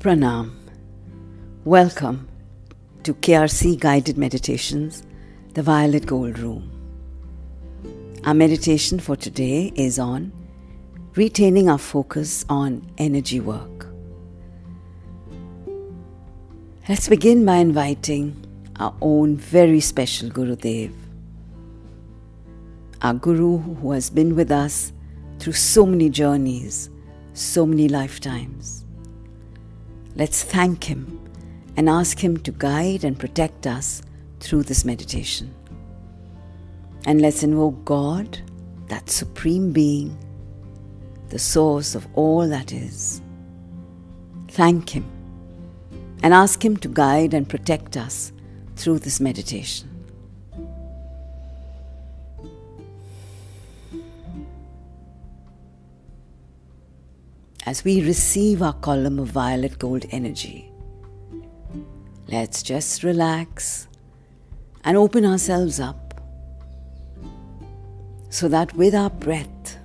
Pranam. Welcome to KRC Guided Meditations, the Violet Gold Room. Our meditation for today is on retaining our focus on energy work. Let's begin by inviting our own very special Guru Dev, our Guru who has been with us through so many journeys, so many lifetimes. Let's thank him and ask him to guide and protect us through this meditation. And let's invoke God, that supreme being, the source of all that is. Thank him and ask him to guide and protect us through this meditation. As we receive our column of violet gold energy, let's just relax and open ourselves up so that with our breath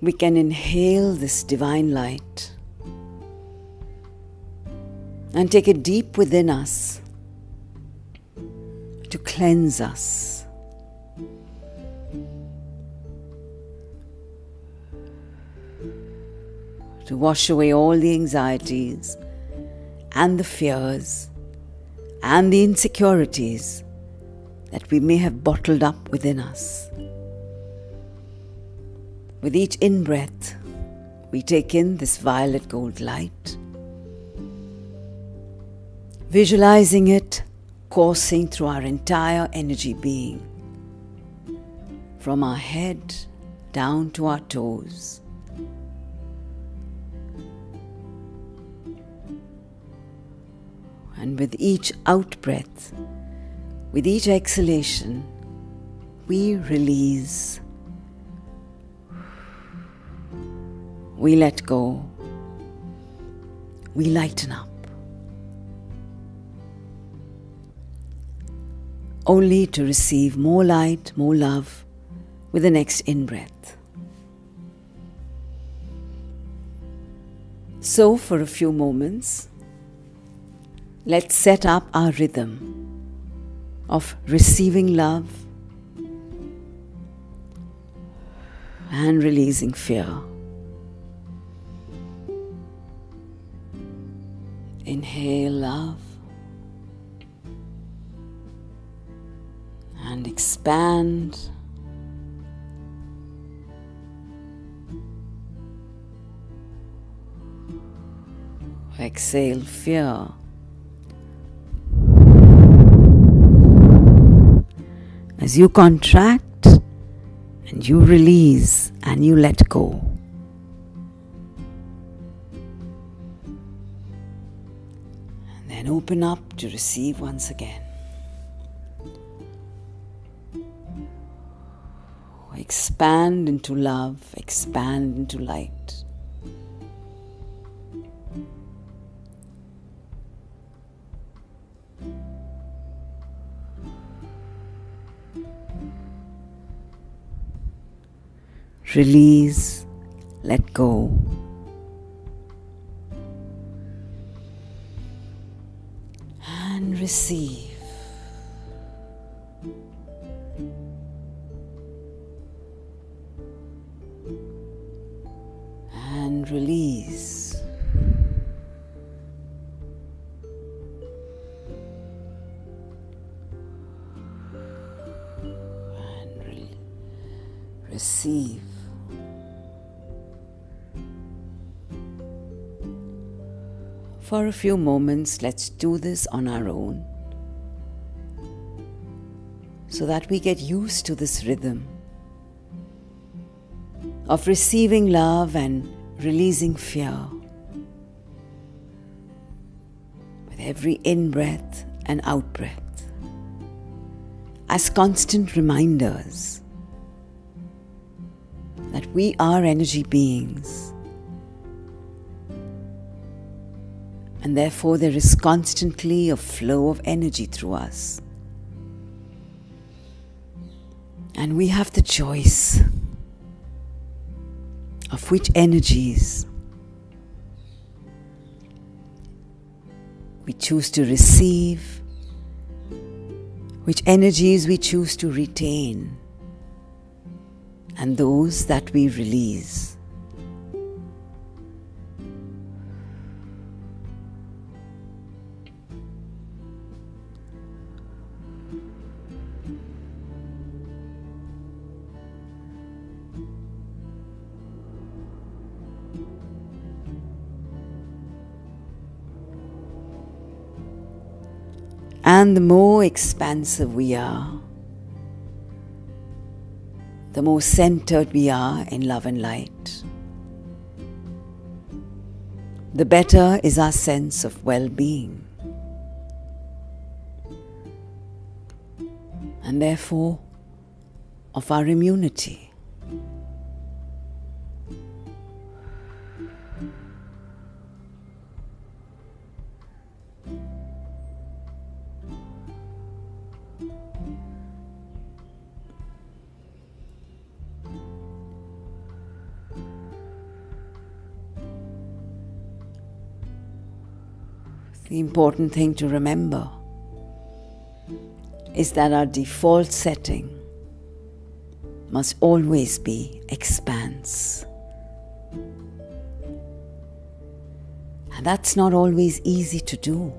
we can inhale this divine light and take it deep within us to cleanse us. To wash away all the anxieties and the fears and the insecurities that we may have bottled up within us. With each in breath, we take in this violet gold light visualizing it coursing through our entire energy being, from our head down to our toes. And with each out breath, with each exhalation, we release. We let go. We lighten up. only to receive more light, more love with the next in breath. So, for a few moments, let's set up our rhythm of receiving love and releasing fear. Inhale love. and expand. Exhale fear. As you contract and you release and you let go. And then open up to receive once again. expand into love, expand into light. Release, let go. And receive. For a few moments, let's do this on our own so that we get used to this rhythm of receiving love and releasing fear. With every in breath and out breath, as constant reminders that we are energy beings. And therefore, there is constantly a flow of energy through us. And we have the choice of which energies we choose to receive, which energies we choose to retain, and those that we release. And the more expansive we are, the more centered we are in love and light, the better is our sense of well being. And therefore, of our immunity. The important thing to remember is that our default setting must always be expanse. And that's not always easy to do.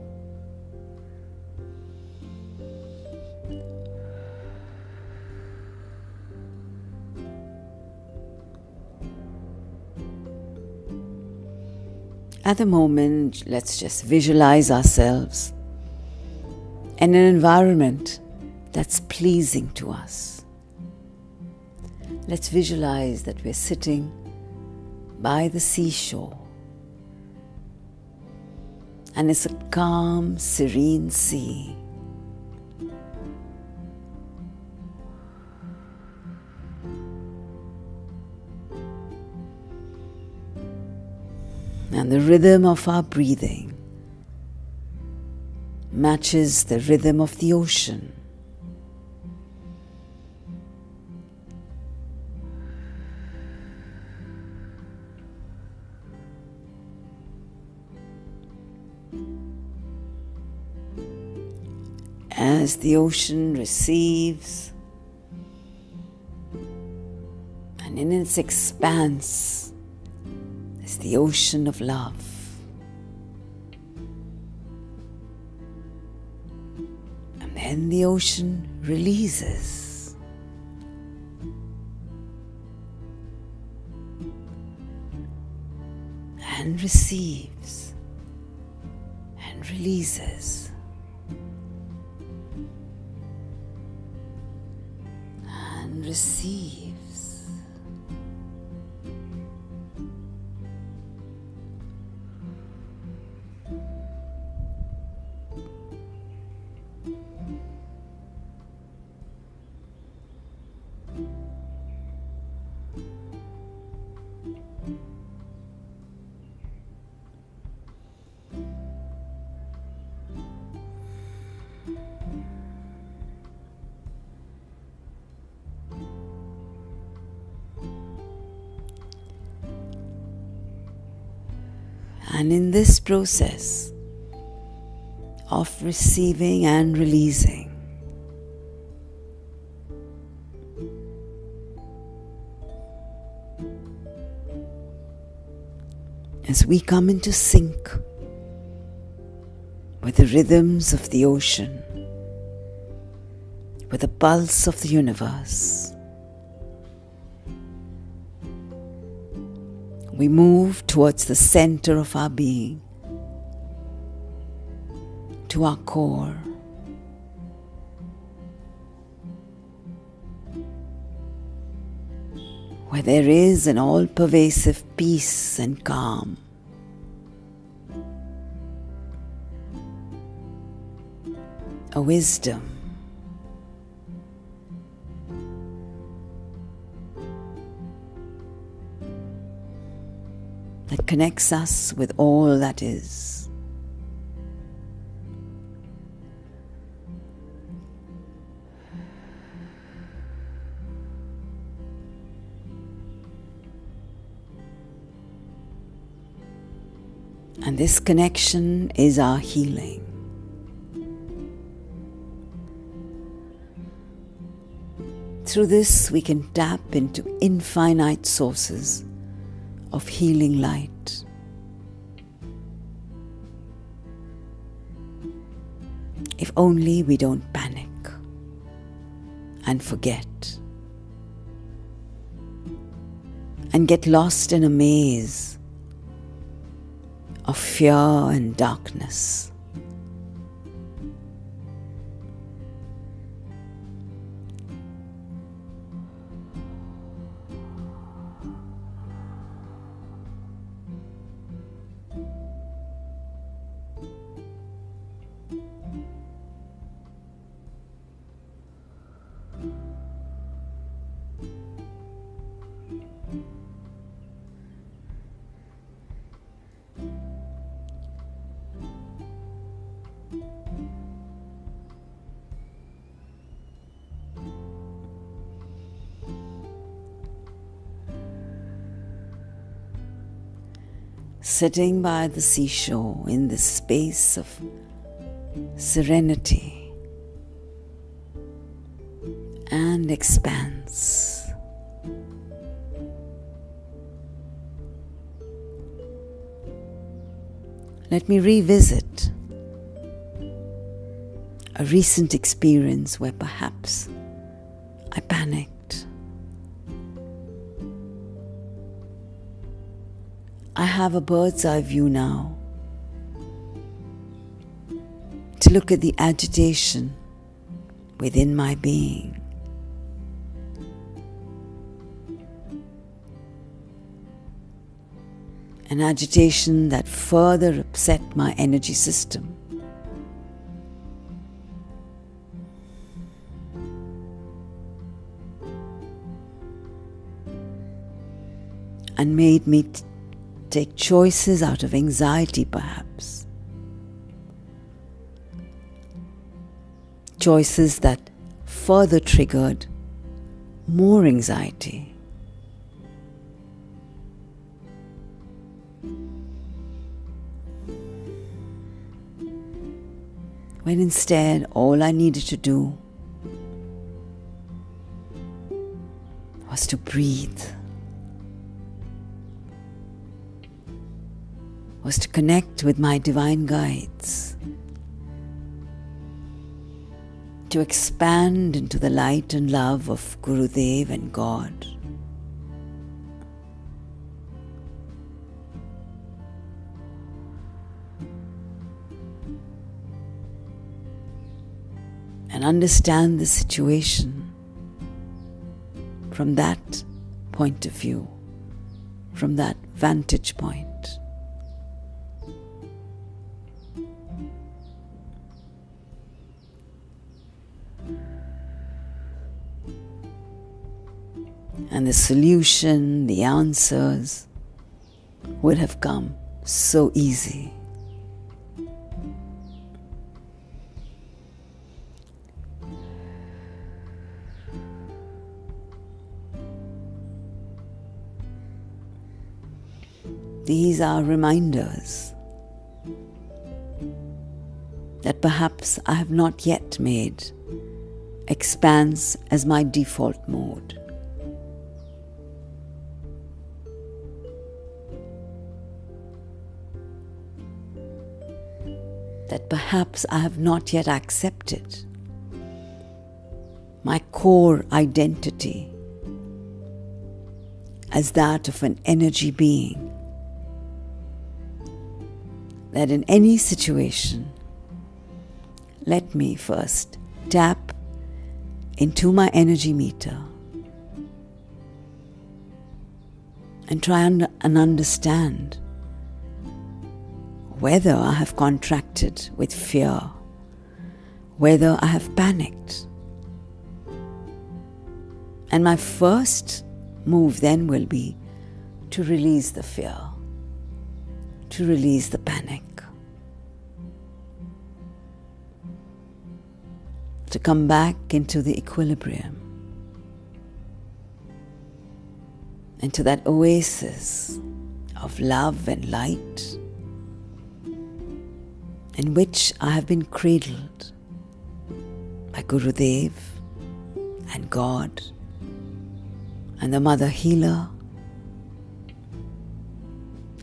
At the moment, let's just visualize ourselves in an environment that's pleasing to us. Let's visualize that we're sitting by the seashore and it's a calm, serene sea. And the rhythm of our breathing matches the rhythm of the ocean. As the ocean receives, and in its expanse, is the ocean of love. And then the ocean releases. And receives and releases. And receives. And in this process of receiving and releasing, as we come into sync with the rhythms of the ocean, with the pulse of the universe. We move towards the center of our being, to our core. Where there is an all pervasive peace and calm. A wisdom connects us with all that is. And this connection is our healing. Through this, we can tap into infinite sources of healing light. If only we don't panic and forget and get lost in a maze of fear and darkness. Sitting by the seashore in this space of serenity and expanse. Let me revisit a recent experience where perhaps I panicked I have a bird's eye view now to look at the agitation within my being. An agitation that further upset my energy system. And made me t- take choices out of anxiety, perhaps. Choices that further triggered more anxiety. When instead, all I needed to do was to breathe. Was to connect with my divine guides, to expand into the light and love of Gurudev and God. And understand the situation from that point of view, from that vantage point. And the solution, the answers would have come so easy. These are reminders that perhaps I have not yet made expanse as my default mode. Perhaps I have not yet accepted. My core identity as that of an energy being. That in any situation, let me first tap into my energy meter and try and understand whether I have contracted with fear, whether I have panicked. And my first move then will be to release the fear, to release the panic, to come back into the equilibrium, into that oasis of love and light in which I have been cradled by Gurudev and God and the Mother Healer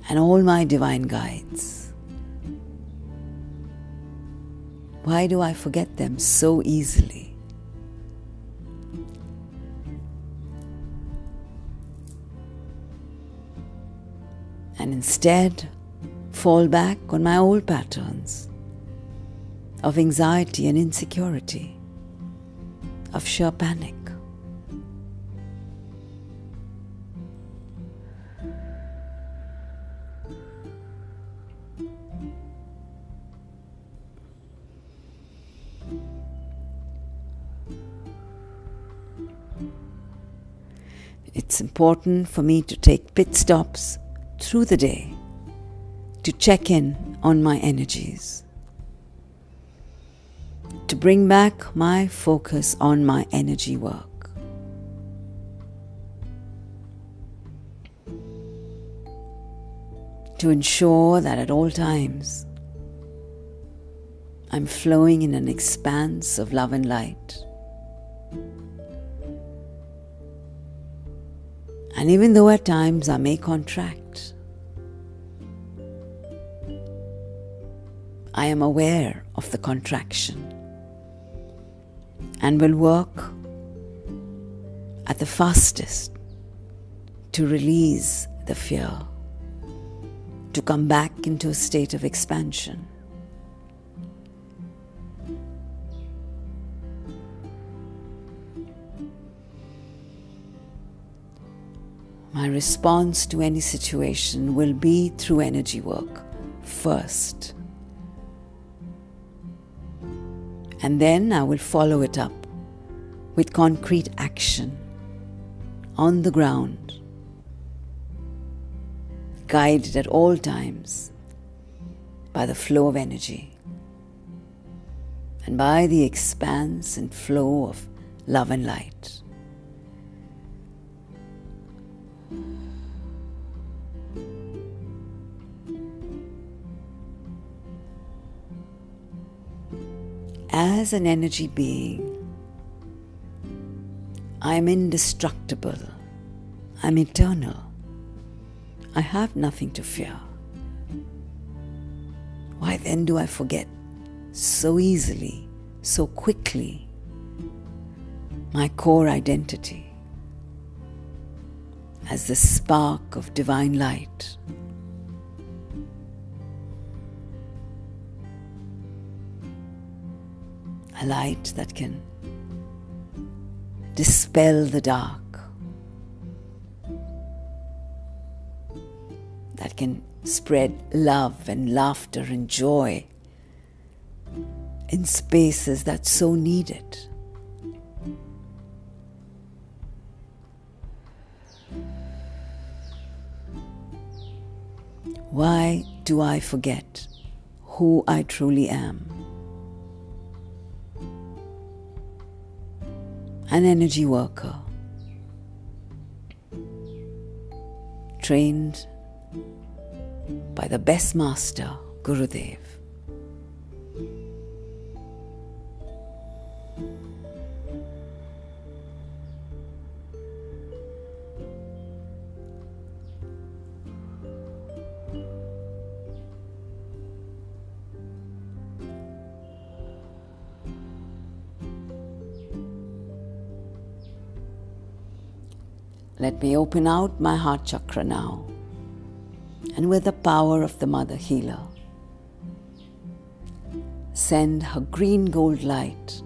and all my divine guides. Why do I forget them so easily? And instead, fall back on my old patterns of anxiety and insecurity, of sheer panic. It's important for me to take pit stops through the day to check in on my energies, to bring back my focus on my energy work. To ensure that at all times I'm flowing in an expanse of love and light. And even though at times I may contract, I am aware of the contraction and will work at the fastest to release the fear, to come back into a state of expansion. My response to any situation will be through energy work first. And then I will follow it up with concrete action on the ground, guided at all times by the flow of energy and by the expanse and flow of love and light. As an energy being, I am indestructible. I'm eternal. I have nothing to fear. Why then do I forget so easily, so quickly, my core identity as the spark of divine light? Light that can dispel the dark, that can spread love and laughter and joy in spaces that so need it. Why do I forget who I truly am? An energy worker, trained by the best master, Gurudev. Let me open out my heart chakra now. And with the power of the Mother Healer, send her green gold light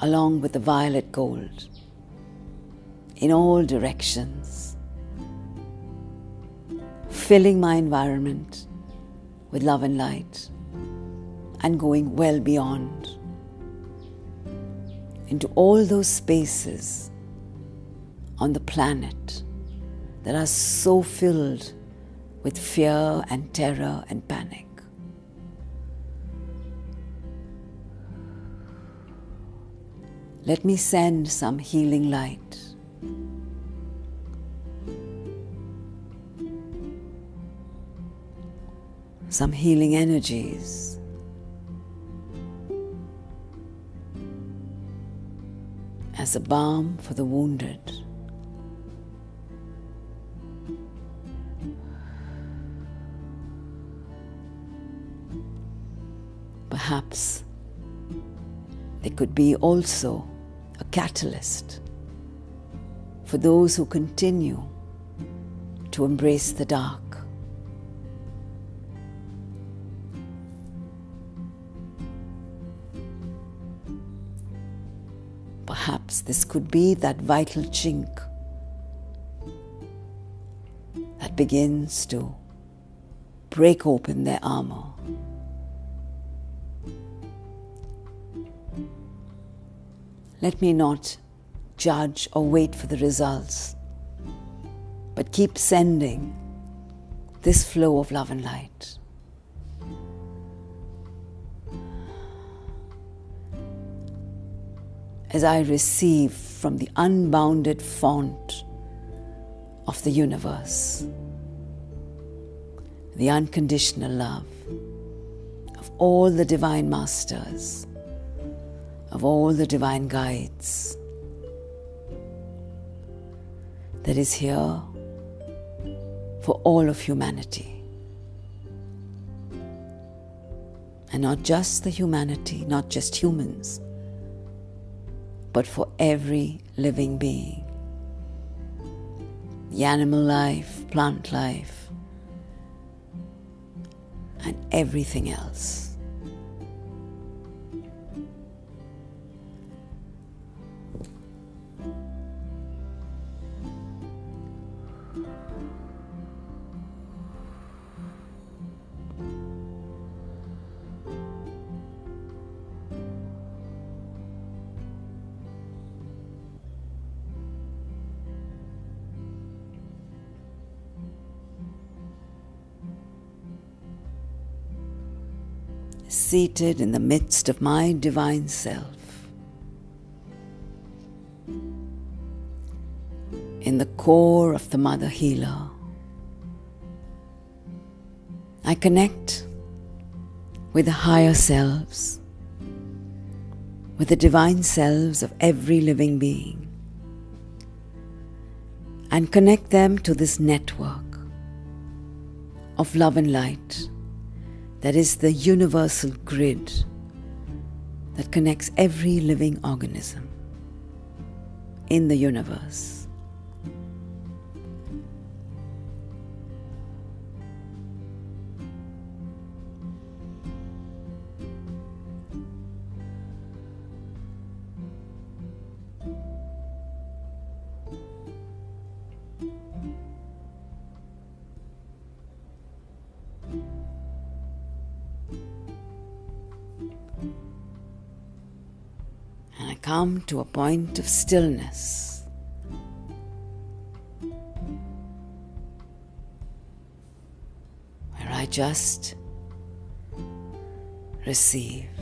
along with the violet gold in all directions, filling my environment with love and light and going well beyond into all those spaces on the planet that are so filled with fear and terror and panic. Let me send some healing light. some healing energies. As a balm for the wounded. Perhaps they could be also a catalyst for those who continue to embrace the dark. Perhaps this could be that vital chink that begins to break open their armor. Let me not judge or wait for the results, but keep sending this flow of love and light. As I receive from the unbounded font of the universe the unconditional love of all the divine masters of all the divine guides that is here for all of humanity. And not just the humanity, not just humans, but for every living being. The animal life, plant life, and everything else. Seated in the midst of my divine self. In the core of the Mother Healer, I connect with the higher selves, with the divine selves of every living being, and connect them to this network of love and light that is the universal grid that connects every living organism in the universe. Come to a point of stillness. Where I just receive.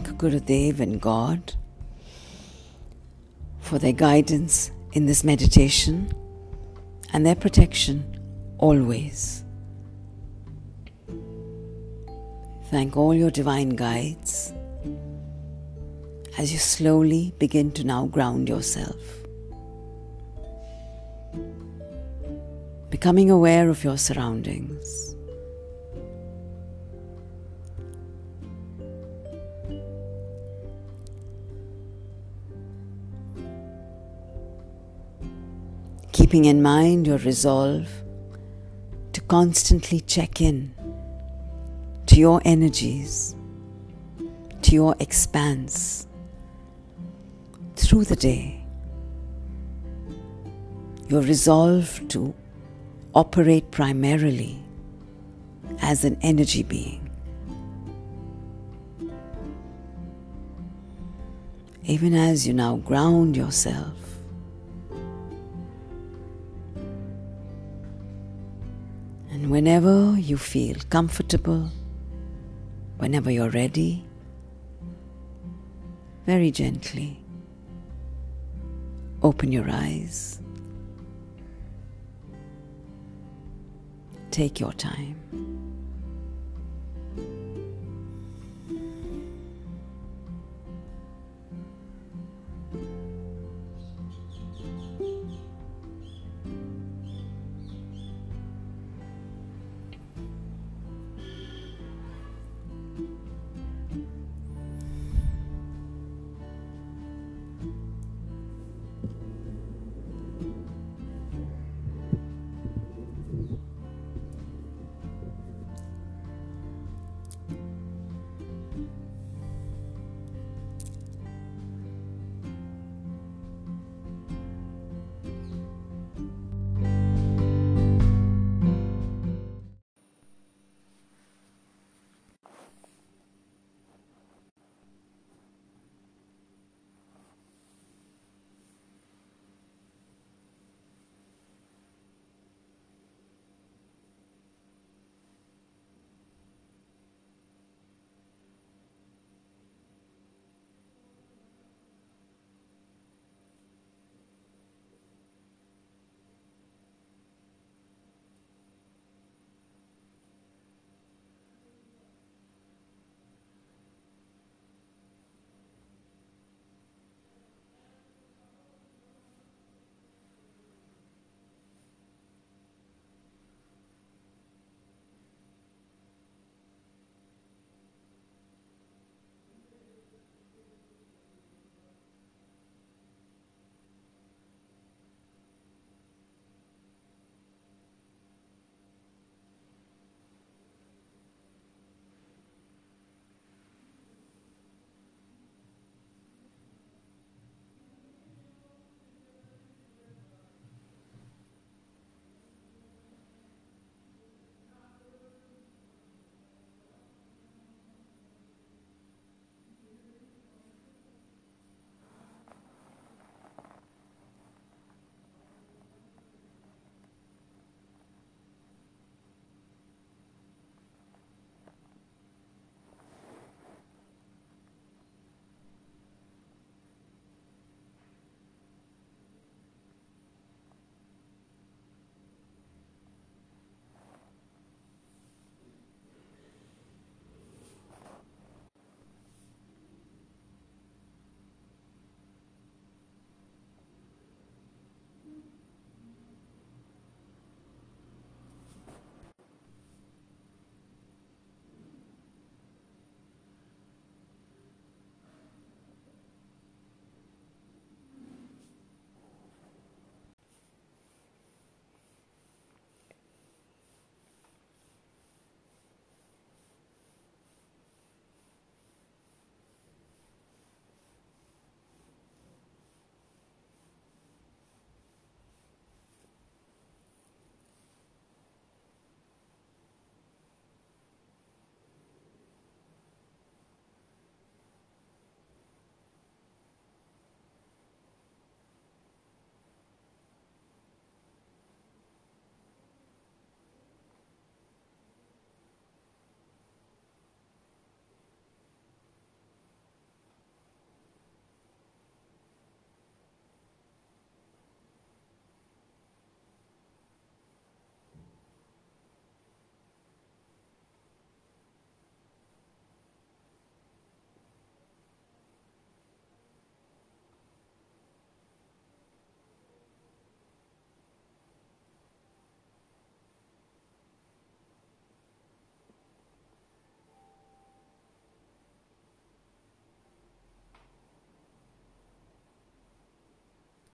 Thank Gurudev and God for their guidance in this meditation and their protection always. Thank all your divine guides as you slowly begin to now ground yourself. Becoming aware of your surroundings. Keeping in mind your resolve to constantly check in to your energies, to your expanse through the day. Your resolve to operate primarily as an energy being. Even as you now ground yourself And whenever you feel comfortable, whenever you're ready, very gently open your eyes. Take your time.